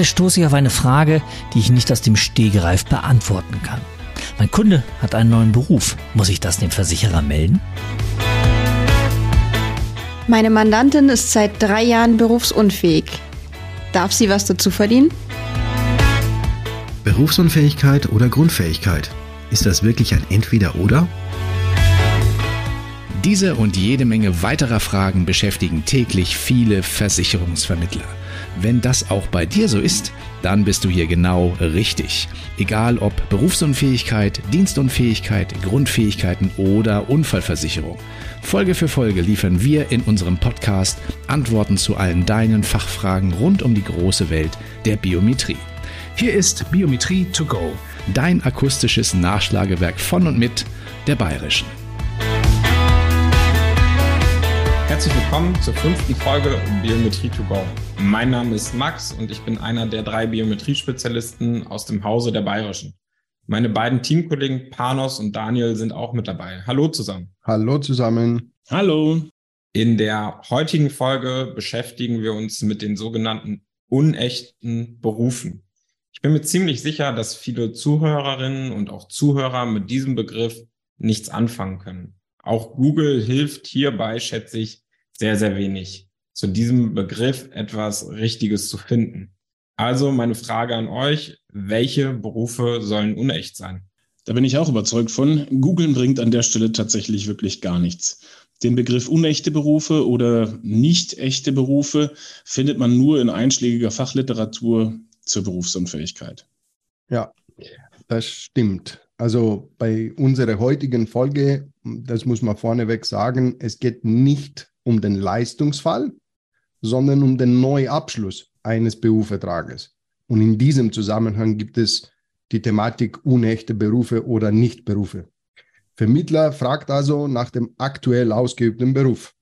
Gerade stoße ich auf eine Frage, die ich nicht aus dem Stegreif beantworten kann. Mein Kunde hat einen neuen Beruf. Muss ich das dem Versicherer melden? Meine Mandantin ist seit drei Jahren berufsunfähig. Darf sie was dazu verdienen? Berufsunfähigkeit oder Grundfähigkeit? Ist das wirklich ein Entweder-Oder? Diese und jede Menge weiterer Fragen beschäftigen täglich viele Versicherungsvermittler. Wenn das auch bei dir so ist, dann bist du hier genau richtig. Egal ob Berufsunfähigkeit, Dienstunfähigkeit, Grundfähigkeiten oder Unfallversicherung. Folge für Folge liefern wir in unserem Podcast Antworten zu allen deinen Fachfragen rund um die große Welt der Biometrie. Hier ist Biometrie to go, dein akustisches Nachschlagewerk von und mit der Bayerischen. Herzlich willkommen zur fünften Folge Biometrie to go. Mein Name ist Max und ich bin einer der drei Biometrie-Spezialisten aus dem Hause der Bayerischen. Meine beiden Teamkollegen Panos und Daniel sind auch mit dabei. Hallo zusammen. Hallo zusammen. Hallo. In der heutigen Folge beschäftigen wir uns mit den sogenannten unechten Berufen. Ich bin mir ziemlich sicher, dass viele Zuhörerinnen und auch Zuhörer mit diesem Begriff nichts anfangen können. Auch Google hilft hierbei, schätze ich, sehr, sehr wenig, zu diesem Begriff etwas Richtiges zu finden. Also meine Frage an euch, welche Berufe sollen unecht sein? Da bin ich auch überzeugt von. Googeln bringt an der Stelle tatsächlich wirklich gar nichts. Den Begriff unechte Berufe oder nicht echte Berufe findet man nur in einschlägiger Fachliteratur zur Berufsunfähigkeit. Ja, das stimmt. Also bei unserer heutigen Folge, das muss man vorneweg sagen, es geht nicht um den Leistungsfall, sondern um den Neuabschluss eines BU-Vertrages. Und in diesem Zusammenhang gibt es die Thematik unechte Berufe oder Nichtberufe. Vermittler fragt also nach dem aktuell ausgeübten Beruf.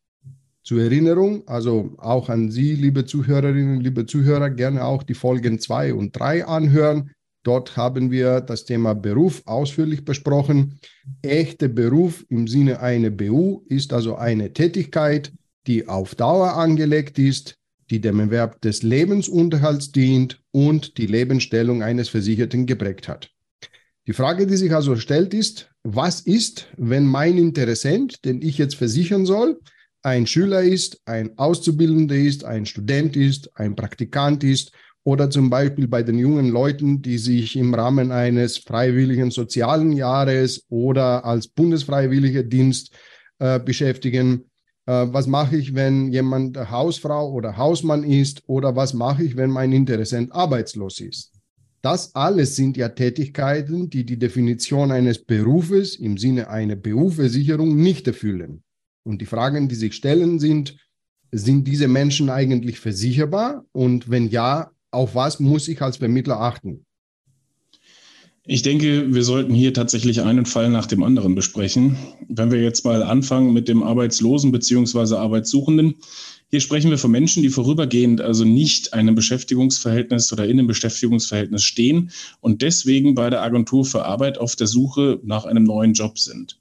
Zur Erinnerung, also auch an Sie, liebe Zuhörerinnen, liebe Zuhörer, gerne auch die Folgen 2 und 3 anhören. Dort haben wir das Thema Beruf ausführlich besprochen. Echter Beruf im Sinne einer BU ist also eine Tätigkeit, die auf Dauer angelegt ist, die dem Erwerb des Lebensunterhalts dient und die Lebensstellung eines Versicherten geprägt hat. Die Frage, die sich also stellt, ist, was ist, wenn mein Interessent, den ich jetzt versichern soll, ein Schüler ist, ein Auszubildender ist, ein Student ist, ein Praktikant ist oder zum Beispiel bei den jungen Leuten, die sich im Rahmen eines freiwilligen sozialen Jahres oder als bundesfreiwilliger Dienst äh, beschäftigen. Äh, was mache ich, wenn jemand Hausfrau oder Hausmann ist? Oder was mache ich, wenn mein Interessent arbeitslos ist? Das alles sind ja Tätigkeiten, die die Definition eines Berufes im Sinne einer BU-Versicherung nicht erfüllen. Und die Fragen, die sich stellen, sind, sind diese Menschen eigentlich versicherbar? Und wenn ja, auf was muss ich als Vermittler achten? Ich denke, wir sollten hier tatsächlich einen Fall nach dem anderen besprechen. Wenn wir jetzt mal anfangen mit dem Arbeitslosen bzw. Arbeitssuchenden. Hier sprechen wir von Menschen, die vorübergehend also nicht einem Beschäftigungsverhältnis oder in einem Beschäftigungsverhältnis stehen und deswegen bei der Agentur für Arbeit auf der Suche nach einem neuen Job sind.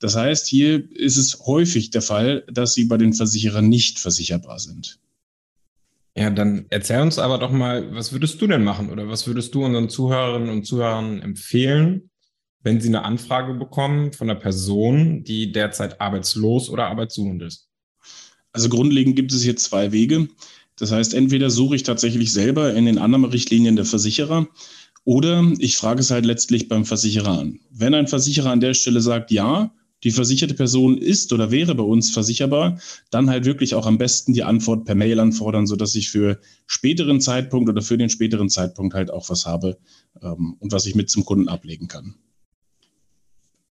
Das heißt, hier ist es häufig der Fall, dass sie bei den Versicherern nicht versicherbar sind. Ja, dann erzähl uns aber doch mal, was würdest du denn machen oder was würdest du unseren Zuhörerinnen und Zuhörern empfehlen, wenn sie eine Anfrage bekommen von einer Person, die derzeit arbeitslos oder arbeitssuchend ist? Also grundlegend gibt es hier zwei Wege. Das heißt, entweder suche ich tatsächlich selber in den Annahmerichtlinien der Versicherer oder ich frage es halt letztlich beim Versicherer an. Wenn ein Versicherer an der Stelle sagt, ja, die versicherte Person ist oder wäre bei uns versicherbar, dann halt wirklich auch am besten die Antwort per Mail anfordern, sodass ich für späteren Zeitpunkt oder für den späteren Zeitpunkt halt auch was habe ähm, und was ich mit zum Kunden ablegen kann.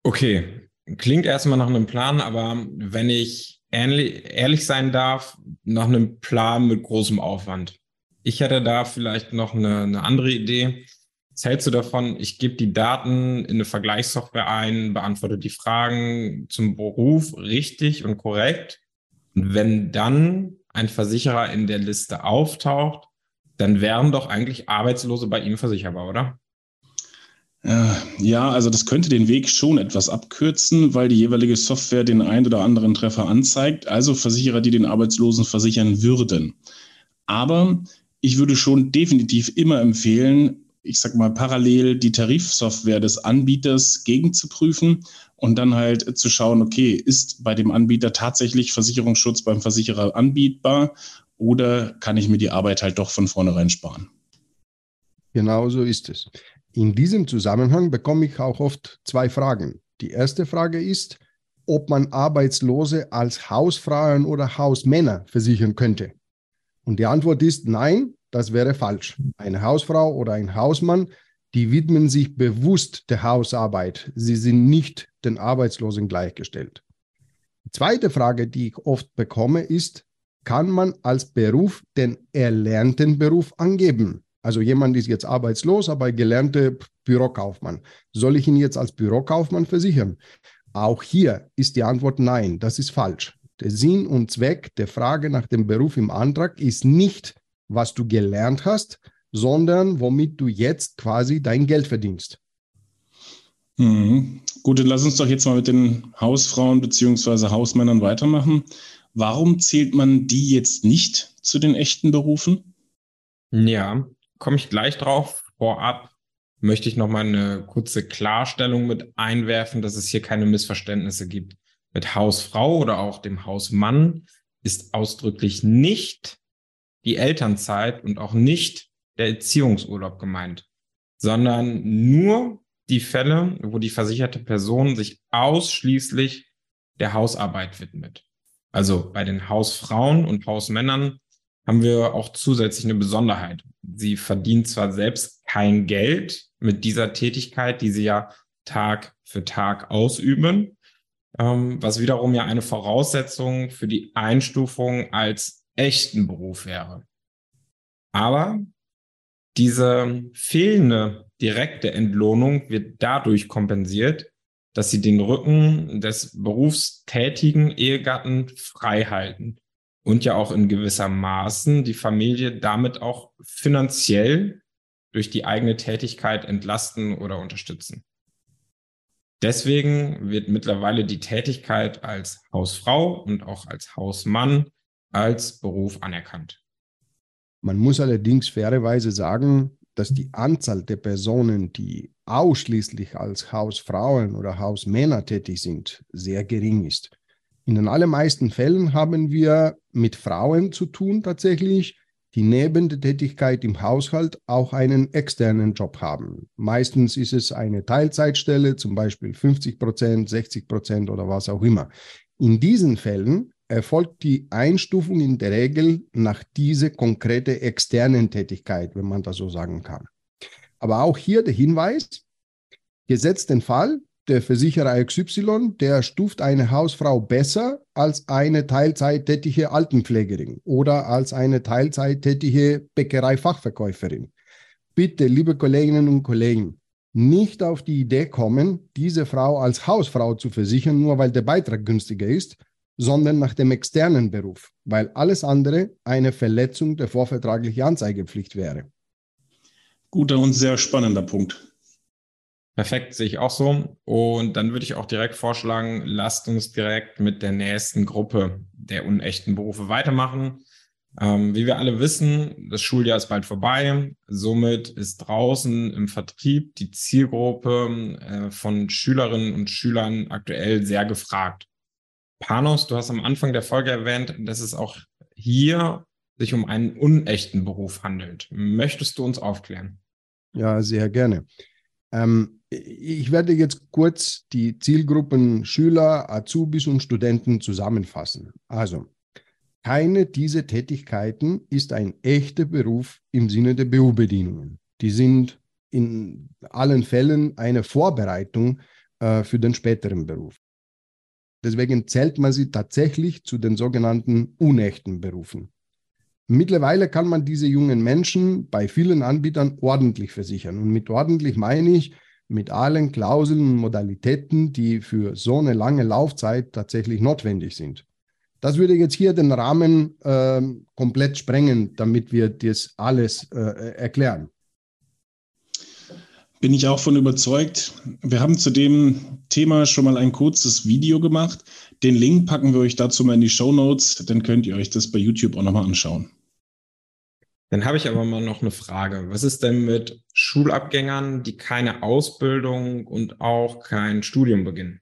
Okay, klingt erstmal nach einem Plan, aber wenn ich ehrlich sein darf, nach einem Plan mit großem Aufwand. Ich hätte da vielleicht noch eine, eine andere Idee. Was hältst du davon? Ich gebe die Daten in eine Vergleichssoftware ein, beantworte die Fragen zum Beruf richtig und korrekt. Und wenn dann ein Versicherer in der Liste auftaucht, dann wären doch eigentlich Arbeitslose bei ihm versicherbar, oder? Äh, ja, also das könnte den Weg schon etwas abkürzen, weil die jeweilige Software den ein oder anderen Treffer anzeigt, also Versicherer, die den Arbeitslosen versichern würden. Aber ich würde schon definitiv immer empfehlen, ich sag mal, parallel die Tarifsoftware des Anbieters gegenzuprüfen und dann halt zu schauen, okay, ist bei dem Anbieter tatsächlich Versicherungsschutz beim Versicherer anbietbar oder kann ich mir die Arbeit halt doch von vornherein sparen? Genau so ist es. In diesem Zusammenhang bekomme ich auch oft zwei Fragen. Die erste Frage ist, ob man Arbeitslose als Hausfrauen oder Hausmänner versichern könnte. Und die Antwort ist nein, das wäre falsch. Eine Hausfrau oder ein Hausmann, die widmen sich bewusst der Hausarbeit. Sie sind nicht den Arbeitslosen gleichgestellt. Die zweite Frage, die ich oft bekomme, ist, kann man als Beruf den erlernten Beruf angeben? Also jemand ist jetzt arbeitslos, aber gelernter Bürokaufmann. Soll ich ihn jetzt als Bürokaufmann versichern? Auch hier ist die Antwort nein, das ist falsch. Der Sinn und Zweck der Frage nach dem Beruf im Antrag ist nicht, was du gelernt hast, sondern womit du jetzt quasi dein Geld verdienst. Mhm. Gut, dann lass uns doch jetzt mal mit den Hausfrauen bzw. Hausmännern weitermachen. Warum zählt man die jetzt nicht zu den echten Berufen? Ja, komme ich gleich drauf. Vorab möchte ich noch mal eine kurze Klarstellung mit einwerfen, dass es hier keine Missverständnisse gibt. Mit Hausfrau oder auch dem Hausmann ist ausdrücklich nicht die Elternzeit und auch nicht der Erziehungsurlaub gemeint, sondern nur die Fälle, wo die versicherte Person sich ausschließlich der Hausarbeit widmet. Also bei den Hausfrauen und Hausmännern haben wir auch zusätzlich eine Besonderheit. Sie verdienen zwar selbst kein Geld mit dieser Tätigkeit, die sie ja Tag für Tag ausüben, ähm, was wiederum ja eine Voraussetzung für die Einstufung als echten Beruf wäre. Aber diese fehlende direkte Entlohnung wird dadurch kompensiert, dass sie den Rücken des berufstätigen Ehegatten frei halten und ja auch in gewisser Maßen die Familie damit auch finanziell durch die eigene Tätigkeit entlasten oder unterstützen. Deswegen wird mittlerweile die Tätigkeit als Hausfrau und auch als Hausmann als Beruf anerkannt. Man muss allerdings fairerweise sagen, dass die Anzahl der Personen, die ausschließlich als Hausfrauen oder Hausmänner tätig sind, sehr gering ist. In den allermeisten Fällen haben wir mit Frauen zu tun tatsächlich, die neben der Tätigkeit im Haushalt auch einen externen Job haben. Meistens ist es eine Teilzeitstelle, zum Beispiel 50 Prozent, 60 Prozent oder was auch immer. In diesen Fällen erfolgt die Einstufung in der Regel nach dieser konkrete externen Tätigkeit, wenn man das so sagen kann. Aber auch hier der Hinweis, gesetzt den Fall, der Versicherer XY, der stuft eine Hausfrau besser als eine teilzeittätige Altenpflegerin oder als eine teilzeittätige Bäckereifachverkäuferin. Bitte, liebe Kolleginnen und Kollegen, nicht auf die Idee kommen, diese Frau als Hausfrau zu versichern, nur weil der Beitrag günstiger ist, sondern nach dem externen Beruf, weil alles andere eine Verletzung der vorvertraglichen Anzeigepflicht wäre. Guter und sehr spannender Punkt. Perfekt, sehe ich auch so. Und dann würde ich auch direkt vorschlagen, lasst uns direkt mit der nächsten Gruppe der unechten Berufe weitermachen. Ähm, wie wir alle wissen, das Schuljahr ist bald vorbei. Somit ist draußen im Vertrieb die Zielgruppe äh, von Schülerinnen und Schülern aktuell sehr gefragt. Panos, du hast am Anfang der Folge erwähnt, dass es auch hier sich um einen unechten Beruf handelt. Möchtest du uns aufklären? Ja, sehr gerne. Ähm, ich werde jetzt kurz die Zielgruppen Schüler, Azubis und Studenten zusammenfassen. Also, keine dieser Tätigkeiten ist ein echter Beruf im Sinne der BU-Bedienungen. Die sind in allen Fällen eine Vorbereitung äh, für den späteren Beruf. Deswegen zählt man sie tatsächlich zu den sogenannten unechten Berufen. Mittlerweile kann man diese jungen Menschen bei vielen Anbietern ordentlich versichern. Und mit ordentlich meine ich mit allen Klauseln und Modalitäten, die für so eine lange Laufzeit tatsächlich notwendig sind. Das würde jetzt hier den Rahmen äh, komplett sprengen, damit wir das alles äh, erklären bin ich auch von überzeugt. Wir haben zu dem Thema schon mal ein kurzes Video gemacht. Den Link packen wir euch dazu mal in die Show Notes, dann könnt ihr euch das bei YouTube auch nochmal anschauen. Dann habe ich aber mal noch eine Frage. Was ist denn mit Schulabgängern, die keine Ausbildung und auch kein Studium beginnen?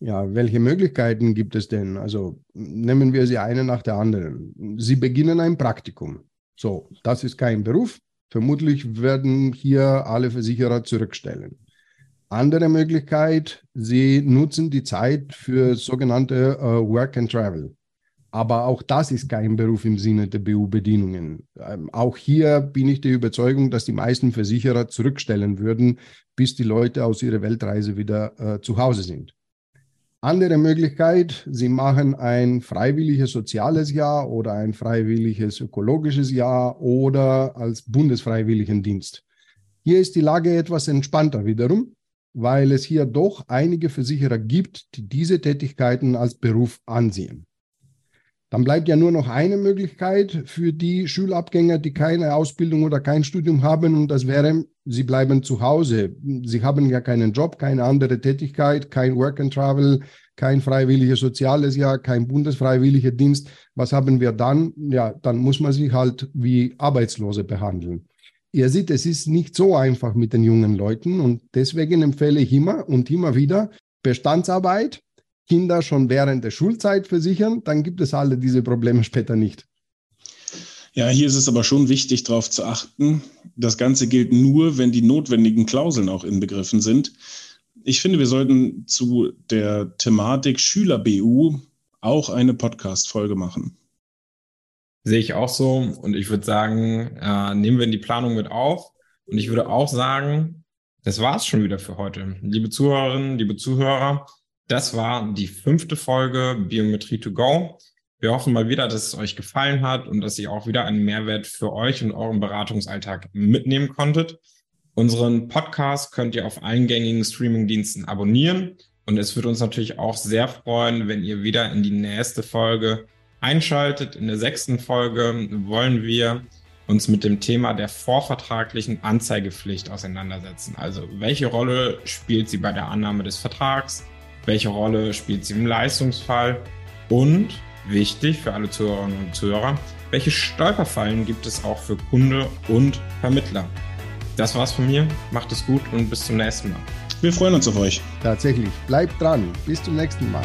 Ja, welche Möglichkeiten gibt es denn? Also nehmen wir sie eine nach der anderen. Sie beginnen ein Praktikum. So, das ist kein Beruf. Vermutlich werden hier alle Versicherer zurückstellen. Andere Möglichkeit, sie nutzen die Zeit für sogenannte uh, Work and Travel. Aber auch das ist kein Beruf im Sinne der BU-Bedienungen. Ähm, auch hier bin ich der Überzeugung, dass die meisten Versicherer zurückstellen würden, bis die Leute aus ihrer Weltreise wieder äh, zu Hause sind. Andere Möglichkeit, Sie machen ein freiwilliges soziales Jahr oder ein freiwilliges ökologisches Jahr oder als Bundesfreiwilligendienst. Hier ist die Lage etwas entspannter wiederum, weil es hier doch einige Versicherer gibt, die diese Tätigkeiten als Beruf ansehen. Dann bleibt ja nur noch eine Möglichkeit für die Schulabgänger, die keine Ausbildung oder kein Studium haben, und das wäre, sie bleiben zu Hause. Sie haben ja keinen Job, keine andere Tätigkeit, kein Work and Travel, kein freiwilliges soziales Jahr, kein bundesfreiwilliger Dienst. Was haben wir dann? Ja, dann muss man sich halt wie Arbeitslose behandeln. Ihr seht, es ist nicht so einfach mit den jungen Leuten und deswegen empfehle ich immer und immer wieder Bestandsarbeit, Kinder schon während der Schulzeit versichern, dann gibt es alle diese Probleme später nicht. Ja, hier ist es aber schon wichtig, darauf zu achten. Das Ganze gilt nur, wenn die notwendigen Klauseln auch inbegriffen sind. Ich finde, wir sollten zu der Thematik Schüler-BU auch eine Podcast-Folge machen. Sehe ich auch so. Und ich würde sagen, äh, nehmen wir in die Planung mit auf. Und ich würde auch sagen, das war es schon wieder für heute. Liebe Zuhörerinnen, liebe Zuhörer, das war die fünfte Folge Biometrie to go. Wir hoffen mal wieder, dass es euch gefallen hat und dass ihr auch wieder einen Mehrwert für euch und euren Beratungsalltag mitnehmen konntet. Unseren Podcast könnt ihr auf allen gängigen Streamingdiensten abonnieren. Und es würde uns natürlich auch sehr freuen, wenn ihr wieder in die nächste Folge einschaltet. In der sechsten Folge wollen wir uns mit dem Thema der vorvertraglichen Anzeigepflicht auseinandersetzen. Also welche Rolle spielt sie bei der Annahme des Vertrags? Welche Rolle spielt sie im Leistungsfall? Und wichtig für alle Zuhörerinnen und Zuhörer, welche Stolperfallen gibt es auch für Kunde und Vermittler? Das war's von mir. Macht es gut und bis zum nächsten Mal. Wir freuen uns auf euch. Tatsächlich. Bleibt dran. Bis zum nächsten Mal.